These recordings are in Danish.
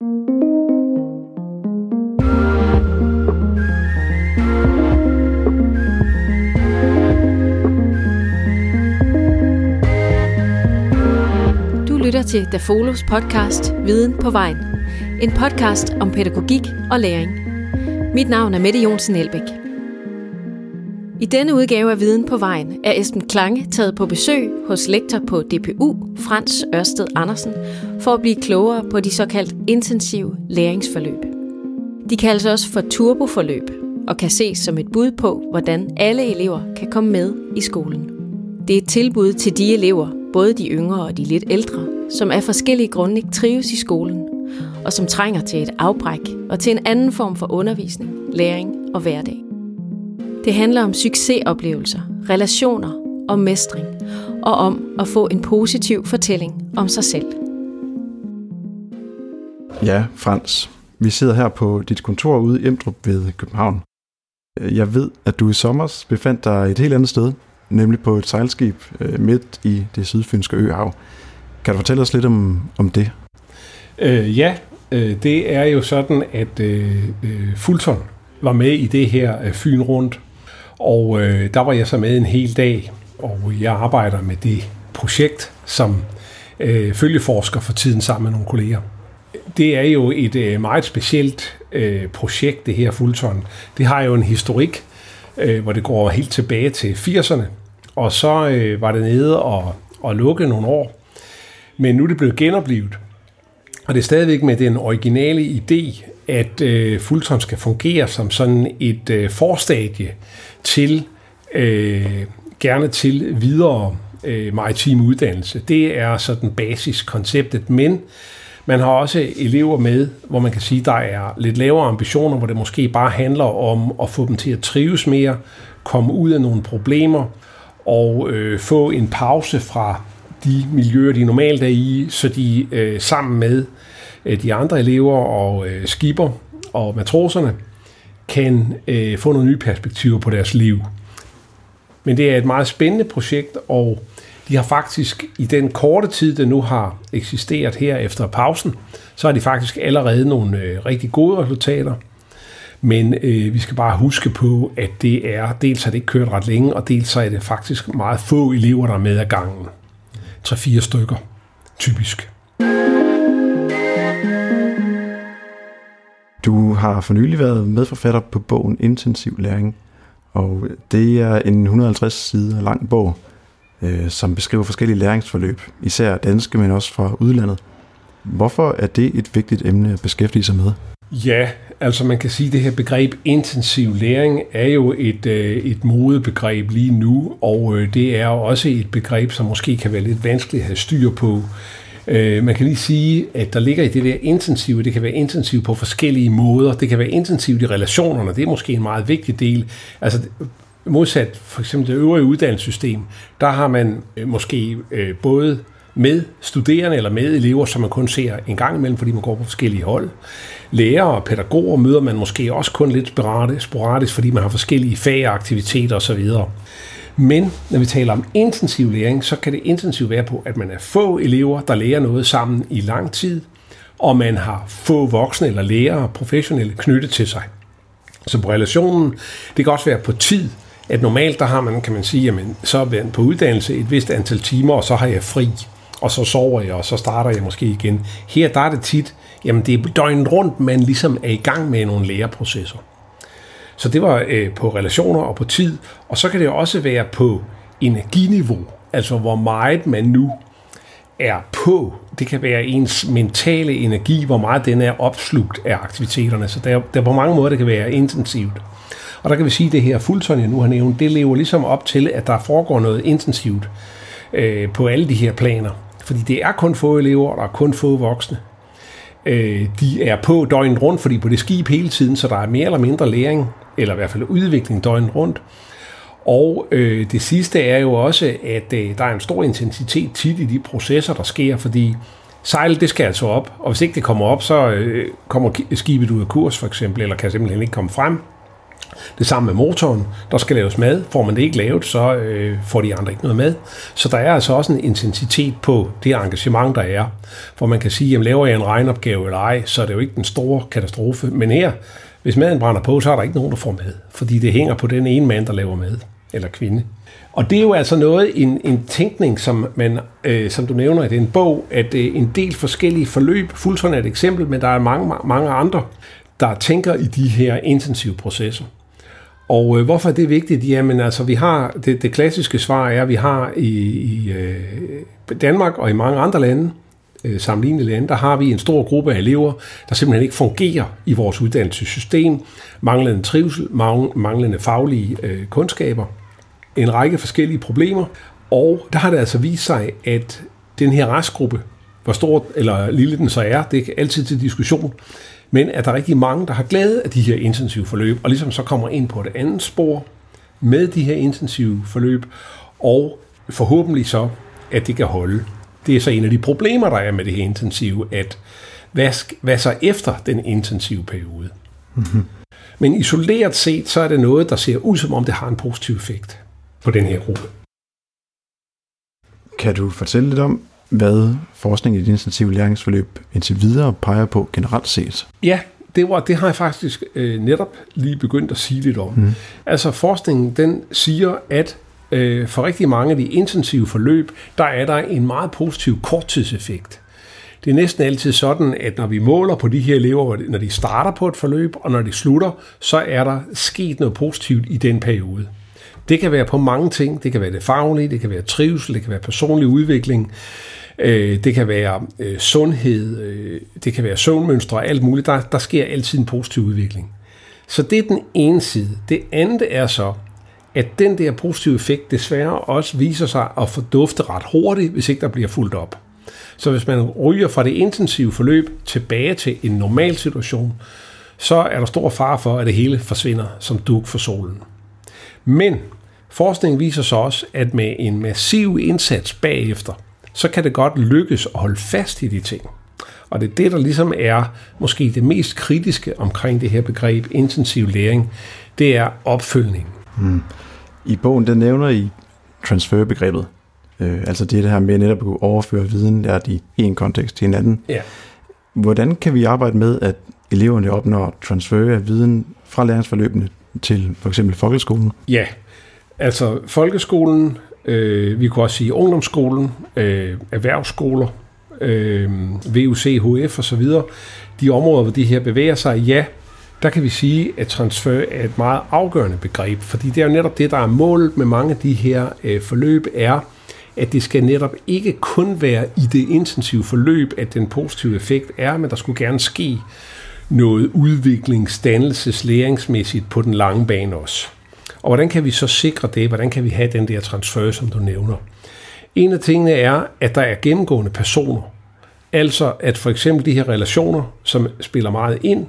Du lytter til Dafolos podcast Viden på vejen. En podcast om pædagogik og læring. Mit navn er Mette Jonsen Elbæk. I denne udgave af Viden på vejen er Esben Klange taget på besøg hos lektor på DPU, Frans Ørsted Andersen, for at blive klogere på de såkaldt intensive læringsforløb. De kaldes også for turboforløb og kan ses som et bud på, hvordan alle elever kan komme med i skolen. Det er et tilbud til de elever, både de yngre og de lidt ældre, som af forskellige grunde ikke trives i skolen, og som trænger til et afbræk og til en anden form for undervisning, læring og hverdag. Det handler om succesoplevelser, relationer og mestring, og om at få en positiv fortælling om sig selv. Ja, Frans. Vi sidder her på dit kontor ude i Emdrup ved København. Jeg ved, at du i sommer befandt dig et helt andet sted, nemlig på et sejlskib øh, midt i det sydfynske øhav. Kan du fortælle os lidt om, om det? Øh, ja, øh, det er jo sådan, at øh, øh, Fulton var med i det her øh, Fyn rundt, og øh, der var jeg så med en hel dag, og jeg arbejder med det projekt som øh, følgeforsker for tiden sammen med nogle kolleger. Det er jo et øh, meget specielt øh, projekt, det her Fulton. Det har jo en historik, øh, hvor det går helt tilbage til 80'erne, og så øh, var det nede og, og lukke nogle år. Men nu er det blevet genoplevet, og det er stadigvæk med den originale idé, at øh, Fulton skal fungere som sådan et øh, forstadie til, øh, gerne til videre øh, maritim uddannelse. Det er sådan basiskonceptet, men man har også elever med, hvor man kan sige, der er lidt lavere ambitioner, hvor det måske bare handler om at få dem til at trives mere, komme ud af nogle problemer og øh, få en pause fra de miljøer, de normalt er i, så de øh, sammen med øh, de andre elever og øh, skipper og matroserne kan øh, få nogle nye perspektiver på deres liv. Men det er et meget spændende projekt, og de har faktisk i den korte tid, det nu har eksisteret her efter pausen, så har de faktisk allerede nogle øh, rigtig gode resultater. Men øh, vi skal bare huske på, at det er, dels har det ikke kørt ret længe, og dels så er det faktisk meget få elever, der er med ad gangen. 3-4 stykker, typisk. Du har for nylig været medforfatter på bogen Intensiv Læring, og det er en 150 sider lang bog, øh, som beskriver forskellige læringsforløb, især danske, men også fra udlandet. Hvorfor er det et vigtigt emne at beskæftige sig med? Ja, altså man kan sige, at det her begreb intensiv læring er jo et, øh, et modebegreb lige nu, og øh, det er også et begreb, som måske kan være lidt vanskeligt at have styr på. Øh, man kan lige sige, at der ligger i det der intensive, det kan være intensivt på forskellige måder. Det kan være intensivt i relationerne, det er måske en meget vigtig del. Altså modsat for eksempel det øvrige uddannelsessystem, der har man øh, måske øh, både med studerende eller med elever, som man kun ser en gang imellem, fordi man går på forskellige hold. Lærere og pædagoger møder man måske også kun lidt sporadisk, fordi man har forskellige fag og aktiviteter osv. Men når vi taler om intensiv læring, så kan det intensivt være på, at man er få elever, der lærer noget sammen i lang tid, og man har få voksne eller lærere, professionelle knyttet til sig. Så på relationen, det kan også være på tid, at normalt der har man, kan man sige, jamen, så er man på uddannelse et vist antal timer, og så har jeg fri, og så sover jeg, og så starter jeg måske igen. Her der er det tit, jamen det er døgnet rundt, man ligesom er i gang med nogle læreprocesser. Så det var øh, på relationer og på tid, og så kan det også være på energiniveau, altså hvor meget man nu er på. Det kan være ens mentale energi, hvor meget den er opslugt af aktiviteterne. Så der, der på mange måder, det kan være intensivt. Og der kan vi sige, at det her fuldtøj, jeg nu har nævnt, det lever ligesom op til, at der foregår noget intensivt øh, på alle de her planer. Fordi det er kun få elever, og der er kun få voksne. Øh, de er på døgnet rundt, fordi på det skib hele tiden, så der er mere eller mindre læring, eller i hvert fald udvikling døgnet rundt. Og øh, det sidste er jo også, at øh, der er en stor intensitet tit i de processer, der sker, fordi sejl, det skal altså op, og hvis ikke det kommer op, så øh, kommer skibet ud af kurs for eksempel, eller kan simpelthen ikke komme frem. Det samme med motoren. Der skal laves mad. Får man det ikke lavet, så øh, får de andre ikke noget mad. Så der er altså også en intensitet på det engagement, der er. For man kan sige, at laver jeg en regnopgave eller ej, så er det jo ikke den store katastrofe. Men her, hvis maden brænder på, så er der ikke nogen, der får mad. Fordi det hænger på den ene mand, der laver mad. Eller kvinde. Og det er jo altså noget, en, en tænkning, som, man, øh, som du nævner i den bog, at øh, en del forskellige forløb, Fulton er et eksempel, men der er mange, mange andre, der tænker i de her intensive processer. Og øh, hvorfor er det vigtigt? Jamen altså, vi har, det, det klassiske svar er, at vi har i, i øh, Danmark og i mange andre lande, øh, sammenlignende lande, der har vi en stor gruppe af elever, der simpelthen ikke fungerer i vores uddannelsessystem. Manglende trivsel, manglende faglige øh, kundskaber, en række forskellige problemer. Og der har det altså vist sig, at den her restgruppe, hvor stor eller lille den så er, det er altid til diskussion, men at der er rigtig mange, der har glæde af de her intensive forløb, og ligesom så kommer ind på et andet spor med de her intensive forløb, og forhåbentlig så, at det kan holde. Det er så en af de problemer, der er med det her intensive, at hvad, hvad så efter den intensive periode? Mm-hmm. Men isoleret set, så er det noget, der ser ud som om, det har en positiv effekt på den her gruppe. Kan du fortælle lidt om, hvad forskning i det intensive læringsforløb indtil videre peger på generelt set? Ja, det, var, det har jeg faktisk øh, netop lige begyndt at sige lidt om. Mm. Altså forskningen, den siger, at øh, for rigtig mange af de intensive forløb, der er der en meget positiv korttidseffekt. Det er næsten altid sådan, at når vi måler på de her elever, når de starter på et forløb, og når de slutter, så er der sket noget positivt i den periode. Det kan være på mange ting. Det kan være det faglige, det kan være trivsel, det kan være personlig udvikling, øh, det kan være øh, sundhed, øh, det kan være søvnmønstre og alt muligt. Der, der sker altid en positiv udvikling. Så det er den ene side. Det andet er så, at den der positive effekt desværre også viser sig at fordufte ret hurtigt, hvis ikke der bliver fuldt op. Så hvis man ryger fra det intensive forløb tilbage til en normal situation, så er der stor fare for, at det hele forsvinder som duk for solen. Men forskningen viser så også, at med en massiv indsats bagefter, så kan det godt lykkes at holde fast i de ting. Og det er det, der ligesom er måske det mest kritiske omkring det her begreb intensiv læring, det er opfølgning. Mm. I bogen, der nævner I transferbegrebet. Øh, altså det, det her med netop at kunne overføre viden lært i en kontekst til en anden. Ja. Hvordan kan vi arbejde med, at eleverne opnår transfer af viden fra læringsforløbene til for eksempel folkeskolen? Ja, altså folkeskolen, øh, vi kunne også sige ungdomsskolen, øh, erhvervsskoler, øh, VUC, HF osv., de områder, hvor de her bevæger sig, ja, der kan vi sige, at transfer er et meget afgørende begreb, fordi det er jo netop det, der er målet med mange af de her øh, forløb, er, at det skal netop ikke kun være i det intensive forløb, at den positive effekt er, men der skulle gerne ske noget udviklingsdannelses læringsmæssigt på den lange bane også. Og hvordan kan vi så sikre det? Hvordan kan vi have den der transfer, som du nævner? En af tingene er, at der er gennemgående personer. Altså at for eksempel de her relationer, som spiller meget ind,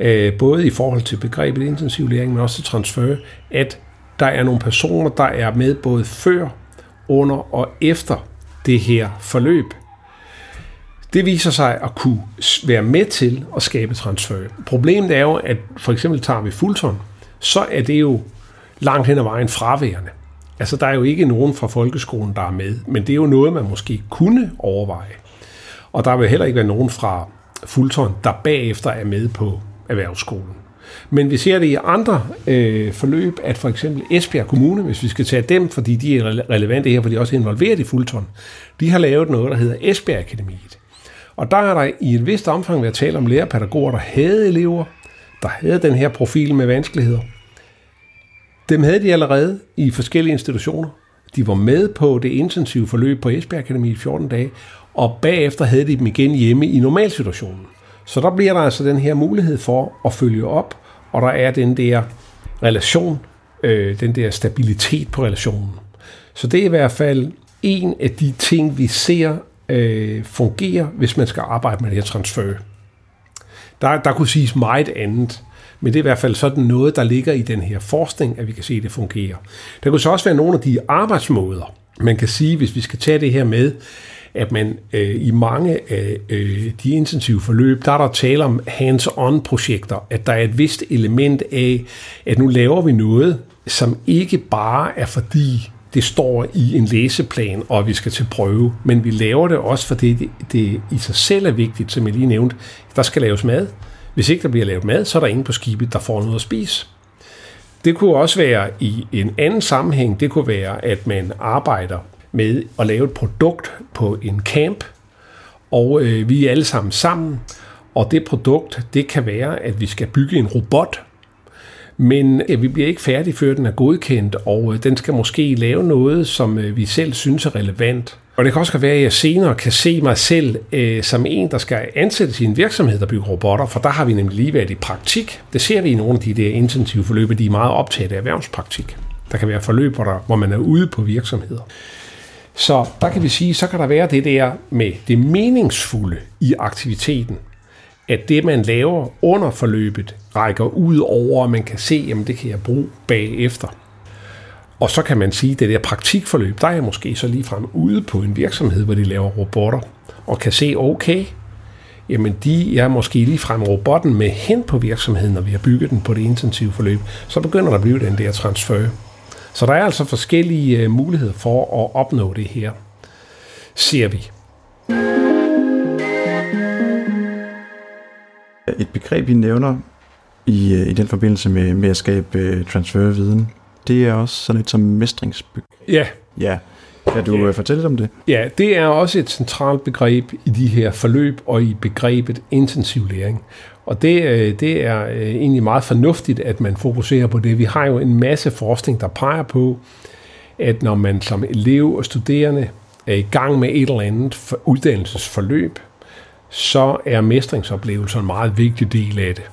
øh, både i forhold til begrebet intensiv læring, men også til transfer, at der er nogle personer, der er med både før, under og efter det her forløb. Det viser sig at kunne være med til at skabe transfer. Problemet er jo, at for eksempel tager vi Fulton, så er det jo langt hen ad vejen fraværende. Altså, der er jo ikke nogen fra folkeskolen, der er med, men det er jo noget, man måske kunne overveje. Og der vil heller ikke være nogen fra Fulton, der bagefter er med på erhvervsskolen. Men vi ser det i andre øh, forløb, at for eksempel Esbjerg Kommune, hvis vi skal tage dem, fordi de er relevante her, fordi de også er involveret i Fulton, de har lavet noget, der hedder Esbjerg Akademiet. Og der er der i et vist omfang været tale om lærerpædagoger, der havde elever, der havde den her profil med vanskeligheder. Dem havde de allerede i forskellige institutioner. De var med på det intensive forløb på Esbjerg Akademi i 14 dage, og bagefter havde de dem igen hjemme i normalsituationen. Så der bliver der altså den her mulighed for at følge op, og der er den der relation, øh, den der stabilitet på relationen. Så det er i hvert fald en af de ting, vi ser øh, fungerer, hvis man skal arbejde med det her transfer. Der, der kunne siges meget andet, men det er i hvert fald sådan noget, der ligger i den her forskning, at vi kan se, at det fungerer. Der kunne så også være nogle af de arbejdsmåder, man kan sige, hvis vi skal tage det her med, at man øh, i mange af øh, de intensive forløb, der er der tale om hands-on-projekter, at der er et vist element af, at nu laver vi noget, som ikke bare er fordi det står i en læseplan, og vi skal til prøve, men vi laver det også, fordi det, det i sig selv er vigtigt, som jeg lige nævnte, der skal laves mad. Hvis ikke der bliver lavet mad, så er der ingen på skibet, der får noget at spise. Det kunne også være i en anden sammenhæng, det kunne være, at man arbejder med at lave et produkt på en camp, og øh, vi er alle sammen sammen, og det produkt, det kan være, at vi skal bygge en robot, men ja, vi bliver ikke færdige, før den er godkendt, og øh, den skal måske lave noget, som øh, vi selv synes er relevant. Og det kan også være, at jeg senere kan se mig selv øh, som en, der skal ansættes i en virksomhed, der bygger robotter, for der har vi nemlig lige været i praktik. Det ser vi i nogle af de der intensive forløb, de er meget optaget af erhvervspraktik. Der kan være forløb, hvor, der, hvor man er ude på virksomheder. Så der kan vi sige, så kan der være det der med det meningsfulde i aktiviteten. At det, man laver under forløbet, rækker ud over, at man kan se, at det kan jeg bruge bagefter. Og så kan man sige, at det der praktikforløb, der er jeg måske så lige frem ude på en virksomhed, hvor de laver robotter, og kan se, okay, jamen de er måske lige frem robotten med hen på virksomheden, når vi har bygget den på det intensive forløb, så begynder der at blive den der transfer. Så der er altså forskellige øh, muligheder for at opnå det her, ser vi. Et begreb, vi nævner i, øh, i den forbindelse med, med at skabe uh, transferviden, det er også sådan et som mestringsbegreb. Ja. Ja. Kan du yeah. fortælle lidt om det? Ja, det er også et centralt begreb i de her forløb og i begrebet intensiv læring. Og det, øh, det er øh, egentlig meget fornuftigt, at man fokuserer på det. Vi har jo en masse forskning, der peger på, at når man som elev og studerende er i gang med et eller andet uddannelsesforløb, så er mestringsoplevelser en meget vigtig del af det.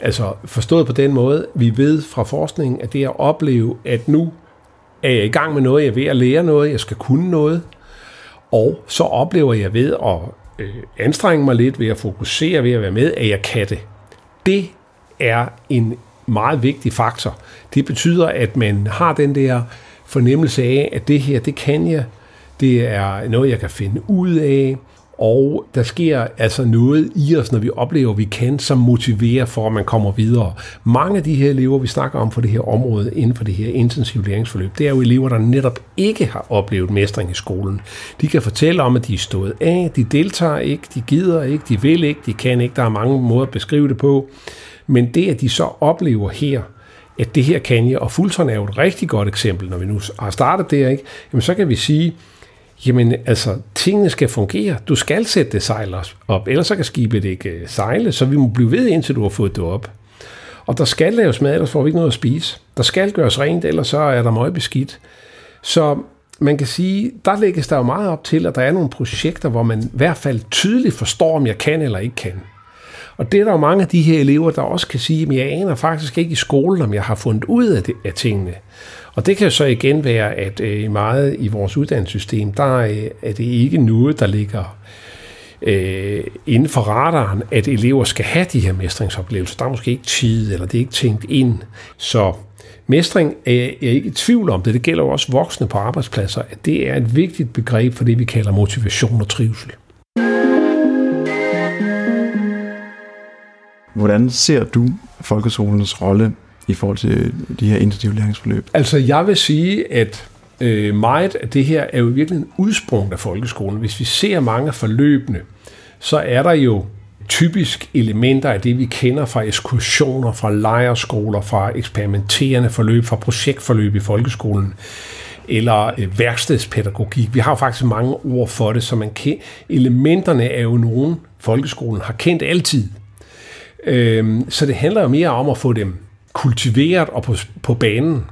Altså forstået på den måde, vi ved fra forskningen, at det at opleve, at nu er jeg i gang med noget, jeg er ved at lære noget, jeg skal kunne noget, og så oplever jeg ved at øh, anstrenge mig lidt, ved at fokusere, ved at være med, at jeg kan det. Det er en meget vigtig faktor. Det betyder, at man har den der fornemmelse af, at det her, det kan jeg, det er noget, jeg kan finde ud af, og der sker altså noget i os, når vi oplever, at vi kan, som motiverer for, at man kommer videre. Mange af de her elever, vi snakker om for det her område, inden for det her intensive læringsforløb, det er jo elever, der netop ikke har oplevet mestring i skolen. De kan fortælle om, at de er stået af, de deltager ikke, de gider ikke, de vil ikke, de kan ikke. Der er mange måder at beskrive det på. Men det, at de så oplever her, at det her kan jeg, og Fulton er jo et rigtig godt eksempel, når vi nu har startet der, ikke? Jamen, så kan vi sige, Jamen, altså, tingene skal fungere. Du skal sætte det sejl op, ellers så kan skibet ikke øh, sejle, så vi må blive ved, indtil du har fået det op. Og der skal laves mad, ellers får vi ikke noget at spise. Der skal gøres rent, ellers så er der meget beskidt. Så man kan sige, der lægges der jo meget op til, at der er nogle projekter, hvor man i hvert fald tydeligt forstår, om jeg kan eller ikke kan. Og det er der jo mange af de her elever, der også kan sige, at jeg aner faktisk ikke i skolen, om jeg har fundet ud af, det, af tingene. Og det kan jo så igen være, at øh, meget i vores uddannelsessystem, der øh, er det ikke noget, der ligger øh, inden for radaren, at elever skal have de her mestringsoplevelser. Der er måske ikke tid, eller det er ikke tænkt ind. Så mestring øh, er jeg ikke i tvivl om det. Det gælder jo også voksne på arbejdspladser, at det er et vigtigt begreb for det, vi kalder motivation og trivsel. Hvordan ser du folkeskolens rolle i forhold til de her intensive læringsforløb? Altså, jeg vil sige, at øh, meget af det her er jo virkelig en udsprung af folkeskolen. Hvis vi ser mange forløbene, så er der jo typisk elementer af det, vi kender fra ekskursioner, fra lejerskoler, fra eksperimenterende forløb, fra projektforløb i folkeskolen, eller øh, værkstedspædagogik. Vi har faktisk mange ord for det, så man kan, elementerne er jo nogen, folkeskolen har kendt altid. Øhm, så det handler jo mere om at få dem kultiveret og på, på banen.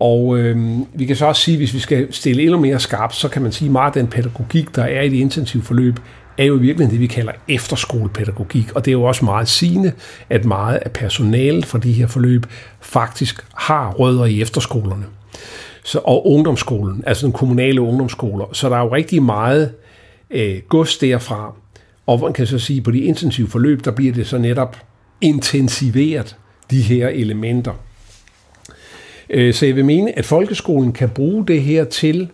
Og øh, vi kan så også sige, hvis vi skal stille endnu mere skarpt, så kan man sige, at meget af den pædagogik, der er i det intensive forløb, er jo i virkeligheden det, vi kalder efterskolepædagogik. Og det er jo også meget sigende, at meget af personalet fra de her forløb faktisk har rødder i efterskolerne. Så, og ungdomsskolen, altså den kommunale ungdomsskoler. Så der er jo rigtig meget øh, gods derfra. Og man kan så sige, at på de intensive forløb, der bliver det så netop intensiveret de her elementer. Øh, så jeg vil mene, at folkeskolen kan bruge det her til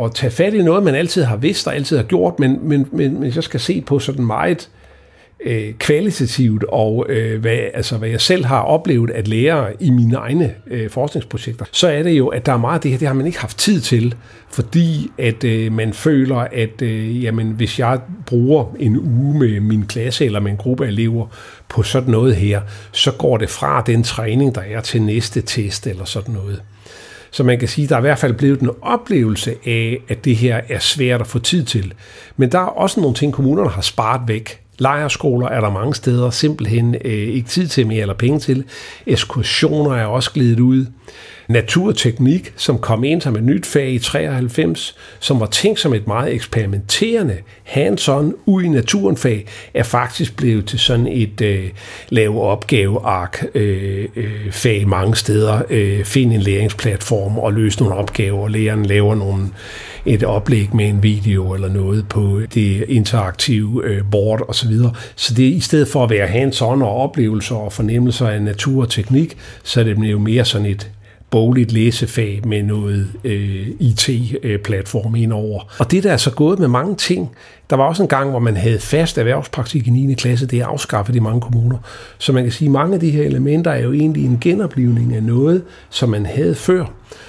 at tage fat i noget, man altid har vidst og altid har gjort, men, men, men jeg skal se på sådan meget øh, Øh, kvalitativt, og øh, hvad, altså, hvad jeg selv har oplevet at lære i mine egne øh, forskningsprojekter, så er det jo, at der er meget af det her, det har man ikke haft tid til, fordi at øh, man føler, at øh, jamen, hvis jeg bruger en uge med min klasse eller med en gruppe af elever på sådan noget her, så går det fra den træning, der er til næste test eller sådan noget. Så man kan sige, at der er i hvert fald blevet en oplevelse af, at det her er svært at få tid til. Men der er også nogle ting, kommunerne har sparet væk. Lejerskoler er der mange steder simpelthen øh, ikke tid til mere eller penge til. Ekskursioner er også glidet ud. Naturteknik, som kom ind som et nyt fag i 93, som var tænkt som et meget eksperimenterende hands-on ud i naturen fag, er faktisk blevet til sådan et øh, lave opgaveark øh, øh, fag mange steder. Øh, find en læringsplatform og løse nogle opgaver. Læreren laver nogle et oplæg med en video eller noget på det interaktive øh, board osv. Så, videre. så det er i stedet for at være hands-on og oplevelser og fornemmelser af natur og teknik, så er det jo mere sådan et bogligt læsefag med noget øh, IT-platform øh, indover. Og det der er så gået med mange ting. Der var også en gang, hvor man havde fast erhvervspraktik i 9. klasse. Det er afskaffet i mange kommuner. Så man kan sige, at mange af de her elementer er jo egentlig en genoplivning af noget, som man havde før.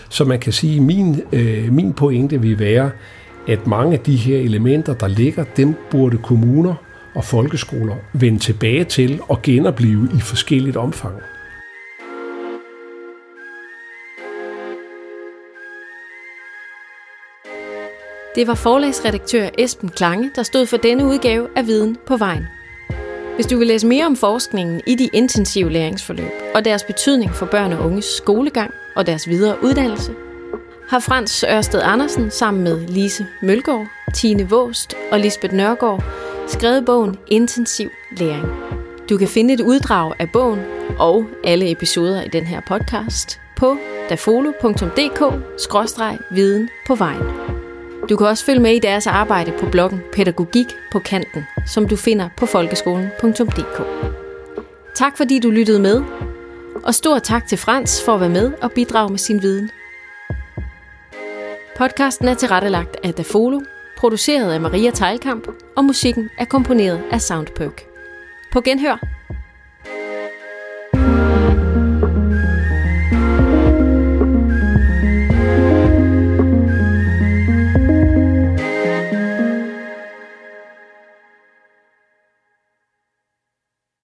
Så man kan sige, at min, øh, min pointe vil være, at mange af de her elementer, der ligger, dem burde kommuner og folkeskoler vende tilbage til og genopleve i forskelligt omfang. Det var forlagsredaktør Esben Klange, der stod for denne udgave af Viden på vejen. Hvis du vil læse mere om forskningen i de intensive læringsforløb og deres betydning for børn og unges skolegang og deres videre uddannelse, har Frans Ørsted Andersen sammen med Lise Mølgaard, Tine Våst og Lisbeth Nørgaard skrevet bogen Intensiv Læring. Du kan finde et uddrag af bogen og alle episoder i den her podcast på dafolo.dk-viden på vejen. Du kan også følge med i deres arbejde på bloggen Pædagogik på kanten, som du finder på folkeskolen.dk. Tak fordi du lyttede med, og stor tak til Frans for at være med og bidrage med sin viden. Podcasten er tilrettelagt af Dafolo, produceret af Maria Teilkamp, og musikken er komponeret af Soundperk. På genhør